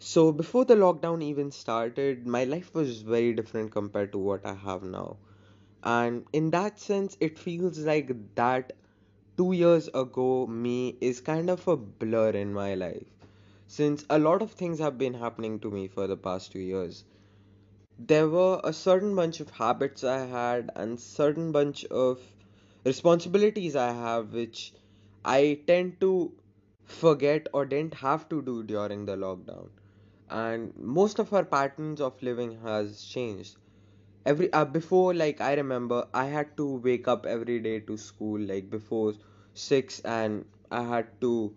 So before the lockdown even started, my life was very different compared to what I have now. And in that sense, it feels like that two years ago me is kind of a blur in my life. Since a lot of things have been happening to me for the past two years. There were a certain bunch of habits I had and certain bunch of responsibilities I have which I tend to forget or didn't have to do during the lockdown and most of our patterns of living has changed. Every uh, before like i remember i had to wake up every day to school like before 6 and i had to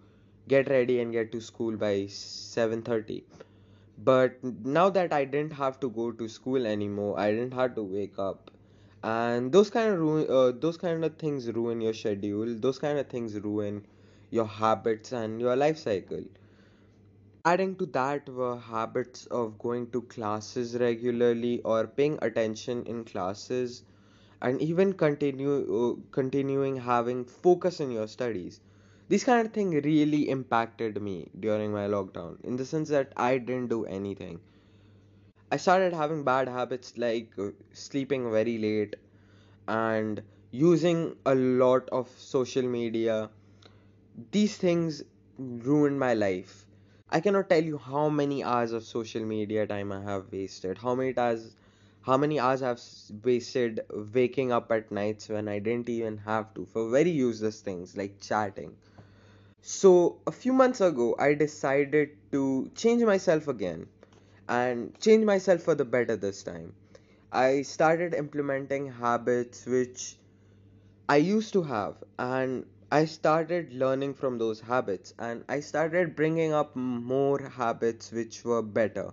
get ready and get to school by 7:30 but now that i didn't have to go to school anymore i didn't have to wake up. And those kind of ruin uh, those kind of things ruin your schedule. Those kind of things ruin your habits and your life cycle Adding to that were habits of going to classes regularly or paying attention in classes and even continue uh, continuing having focus in your studies. These kind of thing really impacted me during my lockdown in the sense that I didn't do anything. I started having bad habits like uh, sleeping very late and using a lot of social media. These things ruined my life I cannot tell you how many hours of social media time I have wasted. How many hours how many hours I've wasted waking up at nights when I didn't even have to for very useless things like chatting. So a few months ago I decided to change myself again and change myself for the better this time. I started implementing habits which I used to have, and I started learning from those habits, and I started bringing up more habits which were better.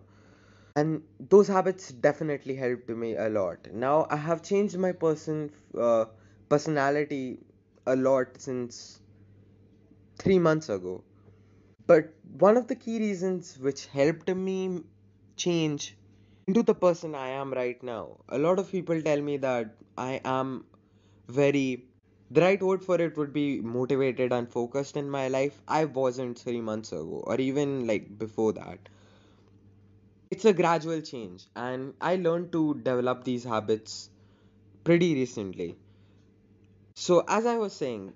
And those habits definitely helped me a lot. Now I have changed my person uh, personality a lot since three months ago. But one of the key reasons which helped me change into the person I am right now, a lot of people tell me that I am very the right word for it would be motivated and focused in my life. I wasn't three months ago or even like before that. It's a gradual change and i learned to develop these habits pretty recently. So as i was saying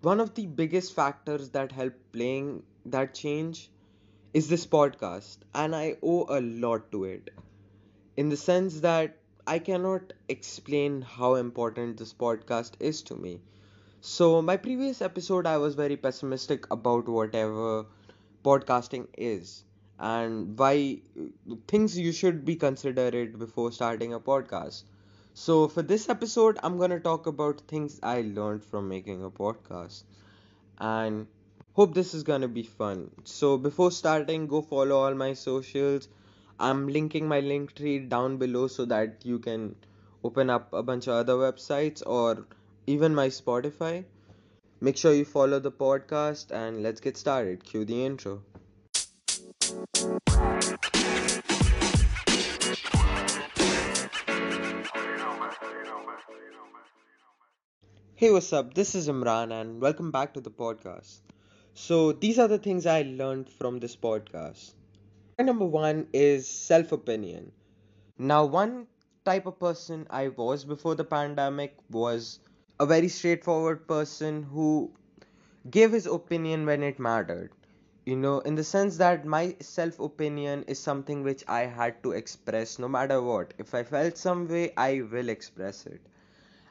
one of the biggest factors that helped playing that change is this podcast and i owe a lot to it. In the sense that i cannot explain how important this podcast is to me So, my previous episode, I was very pessimistic about whatever podcasting is and why things you should be considerate before starting a podcast. So, for this episode, I'm to talk about things I learned from making a podcast and hope this is to be fun. So, before starting, go follow all my socials. I'm linking my Linktree down below so that you can open up a bunch of other websites or even my Spotify. Make sure you follow the podcast and let's get started. Cue the intro. Hey, what's up? This is Imran and welcome back to the podcast. So, these are the things I learned from this podcast. Number one is self opinion. Now, one type of person I was before the pandemic was a very straightforward person who gave his opinion when it mattered. You know, in the sense that my self opinion is something which I had to express no matter what. If I felt some way, I will express it.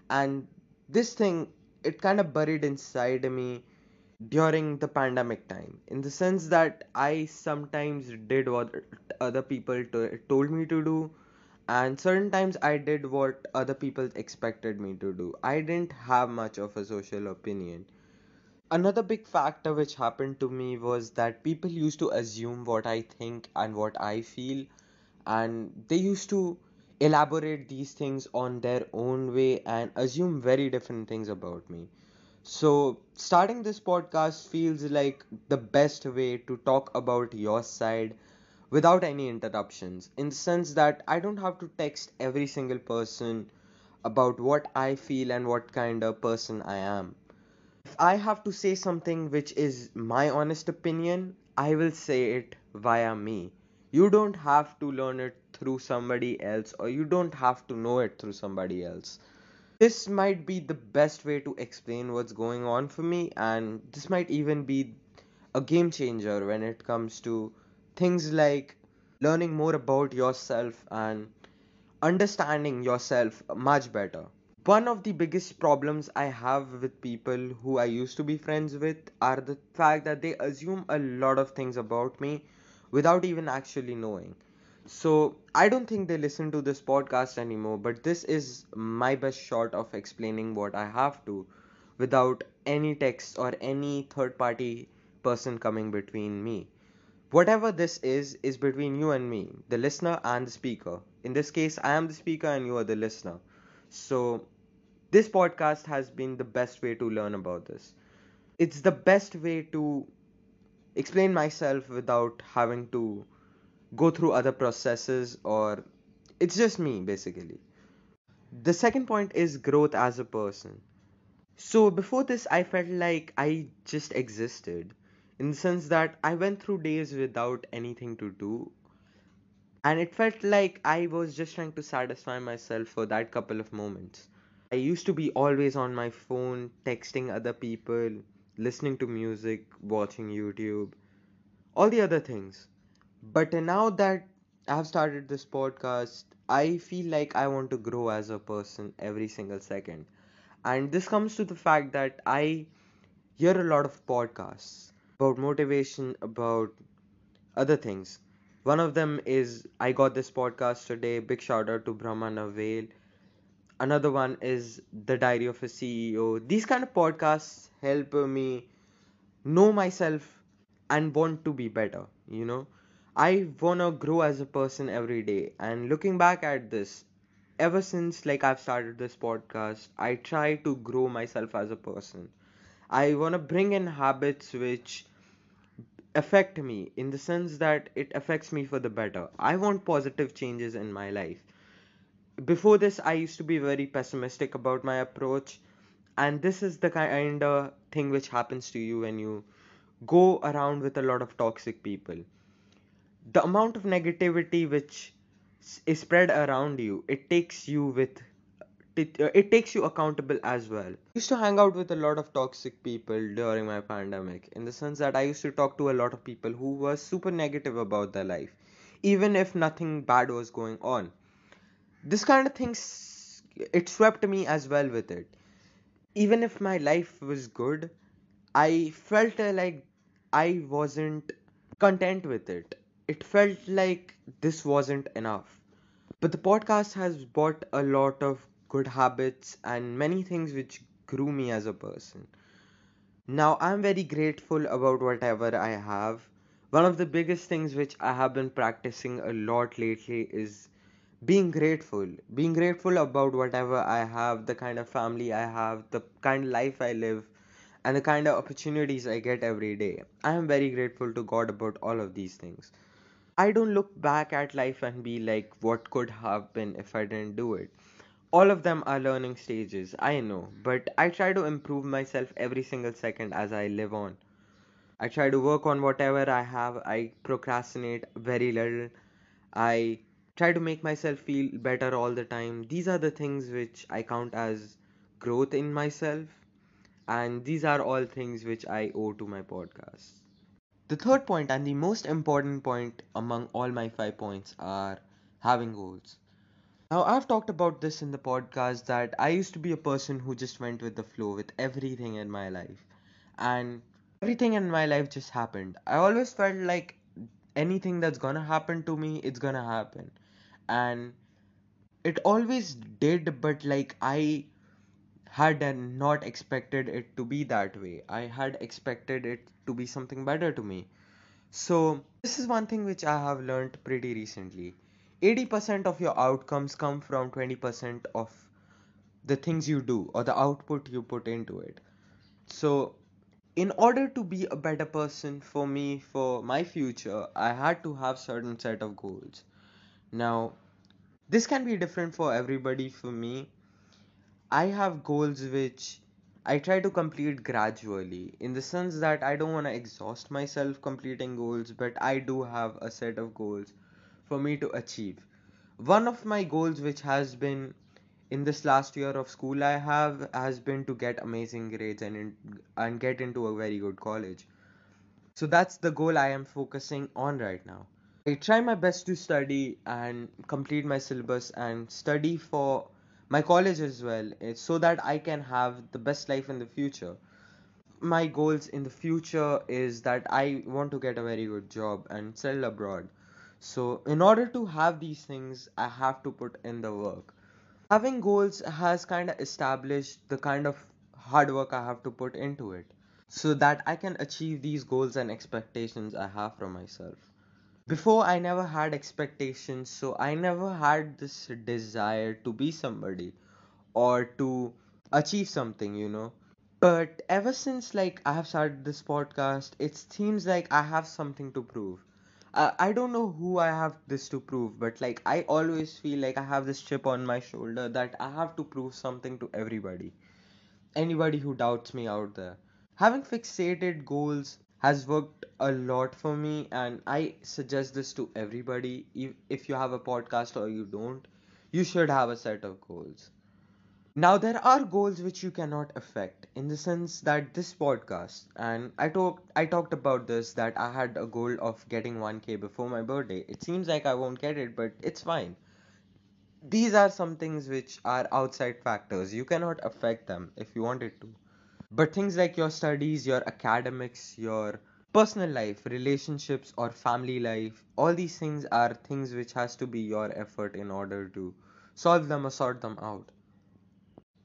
And this thing, it kind of buried inside me during the pandemic time, in the sense that I sometimes did what other people to- told me to do, and certain times I did what other people expected me to do. I didn't have much of a social opinion Another big factor which happened to me was that people used to assume what I think and what I feel, and they used to elaborate these things on their own way and assume very different things about me. So, starting this podcast feels like the best way to talk about your side without any interruptions, in the sense that I don't have to text every single person about what I feel and what kind of person I am. If I have to say something which is my honest opinion, I will say it via me. You don't have to learn it through somebody else, or you don't have to know it through somebody else. This might be the best way to explain what's going on for me, and this might even be a game changer when it comes to things like learning more about yourself and understanding yourself much better. One of the biggest problems I have with people who I used to be friends with are the fact that they assume a lot of things about me without even actually knowing. So, I don't think they listen to this podcast anymore, but this is my best shot of explaining what I have to without any text or any third party person coming between me. Whatever this is, is between you and me, the listener and the speaker. In this case, I am the speaker and you are the listener. So, this podcast has been the best way to learn about this. It's the best way to explain myself without having to go through other processes, or it's just me basically. The second point is growth as a person. So, before this, I felt like I just existed in the sense that I went through days without anything to do, and it felt like I was just trying to satisfy myself for that couple of moments. I used to be always on my phone, texting other people, listening to music, watching YouTube, all the other things. But now that I've started this podcast, I feel like I want to grow as a person every single second. And this comes to the fact that I hear a lot of podcasts about motivation, about other things. One of them is I got this podcast today. Big shout out to Brahma Navale. Another one is The Diary of a CEO. These kind of podcasts help me know myself and want to be better, you know. I want to grow as a person every day. And looking back at this, ever since like I've started this podcast, I try to grow myself as a person. I want to bring in habits which affect me in the sense that it affects me for the better. I want positive changes in my life. Before this, I used to be very pessimistic about my approach, and this is the kind of thing which happens to you when you go around with a lot of toxic people. The amount of negativity which is spread around you, it takes you with it, uh, it takes you accountable as well. I used to hang out with a lot of toxic people during my pandemic, in the sense that I used to talk to a lot of people who were super negative about their life, even if nothing bad was going on. This kind of things, it swept me as well with it. Even if my life was good, I felt uh, like I wasn't content with it. It felt like this wasn't enough. But the podcast has brought a lot of good habits and many things which grew me as a person. Now I'm very grateful about whatever I have. One of the biggest things which I have been practicing a lot lately is being grateful. Being grateful about whatever I have, the kind of family I have, the kind of life I live, and the kind of opportunities I get every day. I am very grateful to God about all of these things. I don't look back at life and be like, what could have been if I didn't do it. All of them are learning stages, I know, but I try to improve myself every single second as I live on. I try to work on whatever I have, I procrastinate very little, I try to make myself feel better all the time. These are the things which I count as growth in myself, and these are all things which I owe to my podcast. The third point and the most important point among all my five points are having goals. Now, I've talked about this in the podcast that I used to be a person who just went with the flow with everything in my life, and everything in my life just happened. I always felt like anything that's gonna happen to me, it's gonna happen, and it always did, but like I had uh, not expected it to be that way. I had expected it to be something better to me. So, this is one thing which I have learned pretty recently. 80% of your outcomes come from 20% of the things you do or the output you put into it. So, in order to be a better person for me for my future, I had to have certain set of goals. Now, this can be different for everybody. For me, I have goals which I try to complete gradually in the sense that I don't want to exhaust myself completing goals, but I do have a set of goals for me to achieve. One of my goals, which has been in this last year of school I have, has been to get amazing grades and in, and get into a very good college. So that's the goal I am focusing on right now. I try my best to study and complete my syllabus and study for my college as well, eh, so that I can have the best life in the future. My goals in the future is that I want to get a very good job and settle abroad. So, in order to have these things, I have to put in the work. Having goals has kind of established the kind of hard work I have to put into it so that I can achieve these goals and expectations I have from myself. Before, I never had expectations, so I never had this desire to be somebody or to achieve something, you know. But ever since like I have started this podcast, it seems like I have something to prove. Uh, I don't know who I have this to prove, but like I always feel like I have this chip on my shoulder that I have to prove something to everybody. Anybody who doubts me out there. Having fixated goals has worked a lot for me, and I suggest this to everybody. If, if you have a podcast or you don't, you should have a set of goals. Now, there are goals which you cannot affect in the sense that this podcast, and I talked I talked about this that I had a goal of getting 1k before my birthday. It seems like I won't get it, but it's fine. These are some things which are outside factors. You cannot affect them if you wanted to. But things like your studies, your academics, your personal life, relationships, or family life, all these things are things which has to be your effort in order to solve them or sort them out.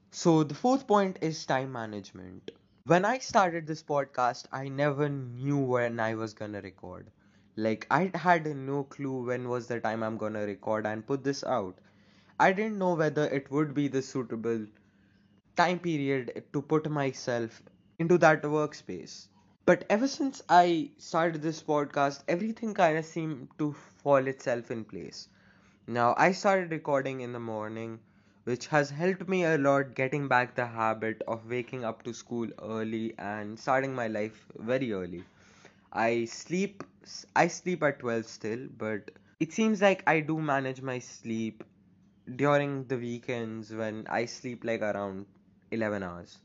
So, the fourth point is time management. When I started this podcast, I never knew when I was gonna record. Like, I had no clue when was the time I'm gonna record and put this out. I didn't know whether it would be the suitable time period to put myself into that workspace. But ever since I started this podcast, everything kind of seemed to fall itself in place. Now, I started recording in the morning, which has helped me a lot getting back the habit of waking up to school early and starting my life very early. I sleep I sleep at 12 still, but it seems like I do manage my sleep during the weekends when I sleep like around 11 hours.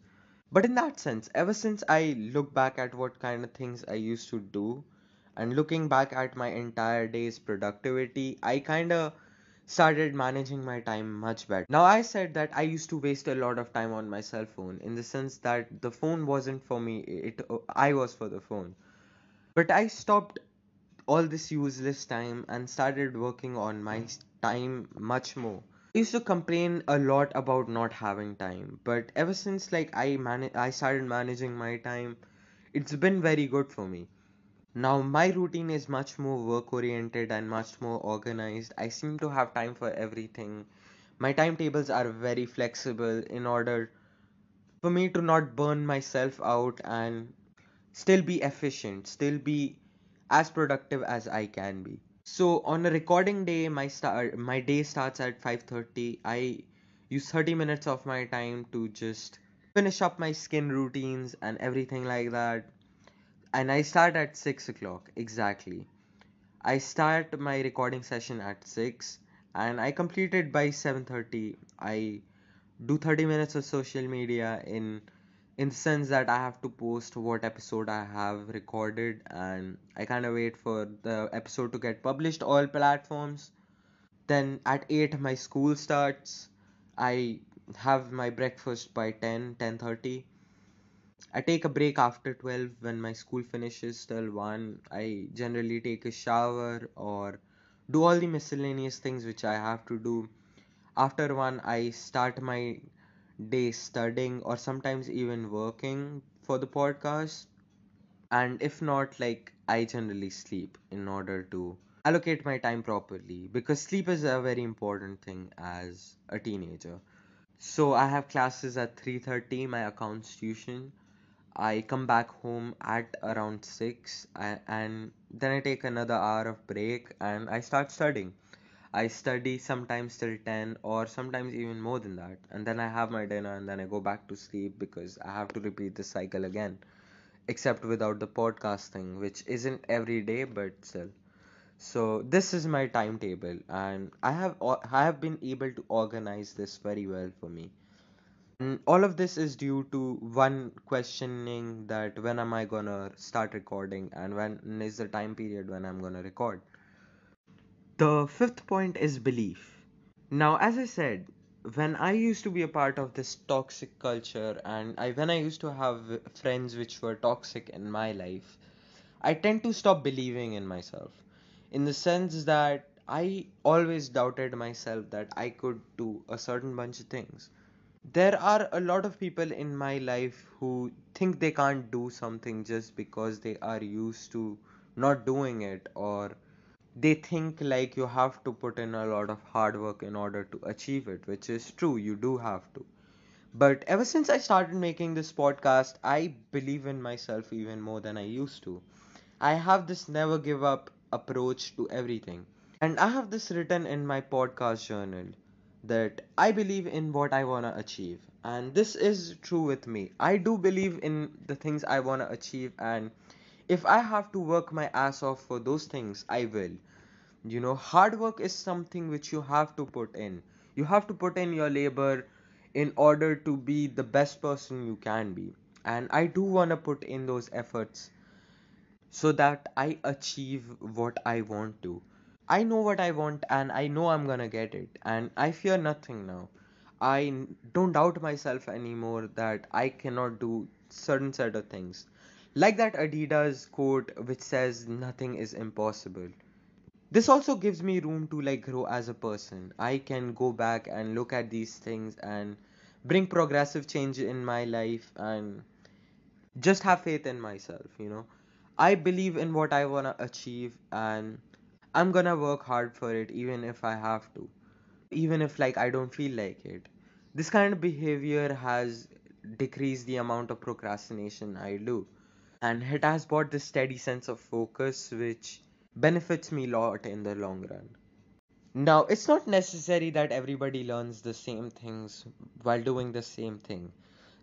But in that sense, ever since I look back at what kind of things I used to do and looking back at my entire day's productivity, I kind of started managing my time much better. Now, I said that I used to waste a lot of time on my cell phone in the sense that the phone wasn't for me, it I was for the phone. But I stopped all this useless time and started working on my time much more. I used to complain a lot about not having time, but ever since like I man I started managing my time, it's been very good for me. Now my routine is much more work oriented and much more organized. I seem to have time for everything. My timetables are very flexible in order for me to not burn myself out and still be efficient, still be as productive as I can be. So on a recording day, my start my day starts at 5:30. I use 30 minutes of my time to just finish up my skin routines and everything like that. And I start at 6 o'clock exactly. I start my recording session at 6 and I complete it by 7:30. I do 30 minutes of social media in in the sense that I have to post what episode I have recorded and I kind of wait for the episode to get published all platforms. Then at 8 my school starts. I have my breakfast by ten ten thirty. I take a break after 12 when my school finishes till 1. I generally take a shower or do all the miscellaneous things which I have to do. After 1 I start my day studying or sometimes even working for the podcast. And if not like i generally sleep in order to allocate my time properly because sleep is a very important thing as a teenager. So i have classes at 3:30 my accounts tuition. I come back home at around 6 a- and then i take another hour of break and i start studying I study sometimes till 10 or sometimes even more than that. And then I have my dinner and then I go back to sleep because I have to repeat the cycle again. Except without the podcast thing, which isn't every day, but still. So this is my timetable, and I have I have been able to organize this very well for me. And all of this is due to one questioning that when am I gonna start recording and when is the time period when I'm gonna record. The fifth point is belief. Now, as I said, when I used to be a part of this toxic culture and I when I used to have friends which were toxic in my life, I tend to stop believing in myself in the sense that I always doubted myself that I could do a certain bunch of things. There are a lot of people in my life who think they can't do something just because they are used to not doing it or they think like you have to put in a lot of hard work in order to achieve it, which is true, you do have to. But ever since I started making this podcast, I believe in myself even more than I used to. I have this never give up approach to everything. And I have this written in my podcast journal that I believe in what I want to achieve. And this is true with me. I do believe in the things I want to achieve. And if I have to work my ass off for those things, I will. You know, hard work is something which you have to put in. You have to put in your labor in order to be the best person you can be. And I do want to put in those efforts so that I achieve what I want to. I know what I want and I know I'm gonna get it, and I fear nothing now. I don't doubt myself anymore that I cannot do certain set of things. Like that Adidas quote which says nothing is impossible. This also gives me room to like grow as a person. I can go back and look at these things and bring progressive change in my life and just have faith in myself, you know. I believe in what I want to achieve and I'm gonna work hard for it even if I have to, even if like I don't feel like it. This kind of behavior has decreased the amount of procrastination I do, and it has brought this steady sense of focus which benefits me a lot in the long run. Now, it's not necessary that everybody learns the same things while doing the same thing.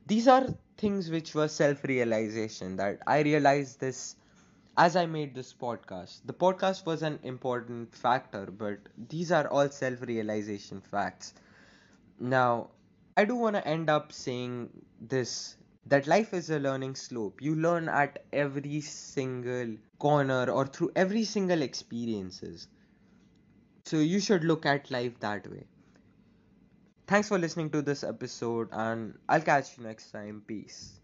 These are things which were self realization that I realized this as I made this podcast. The podcast was an important factor, but these are all self realization facts. Now, I do want to end up saying this that life is a learning slope. You learn at every single corner or through every single experiences. So you should look at life that way. Thanks for listening to this episode and I'll catch you next time. Peace.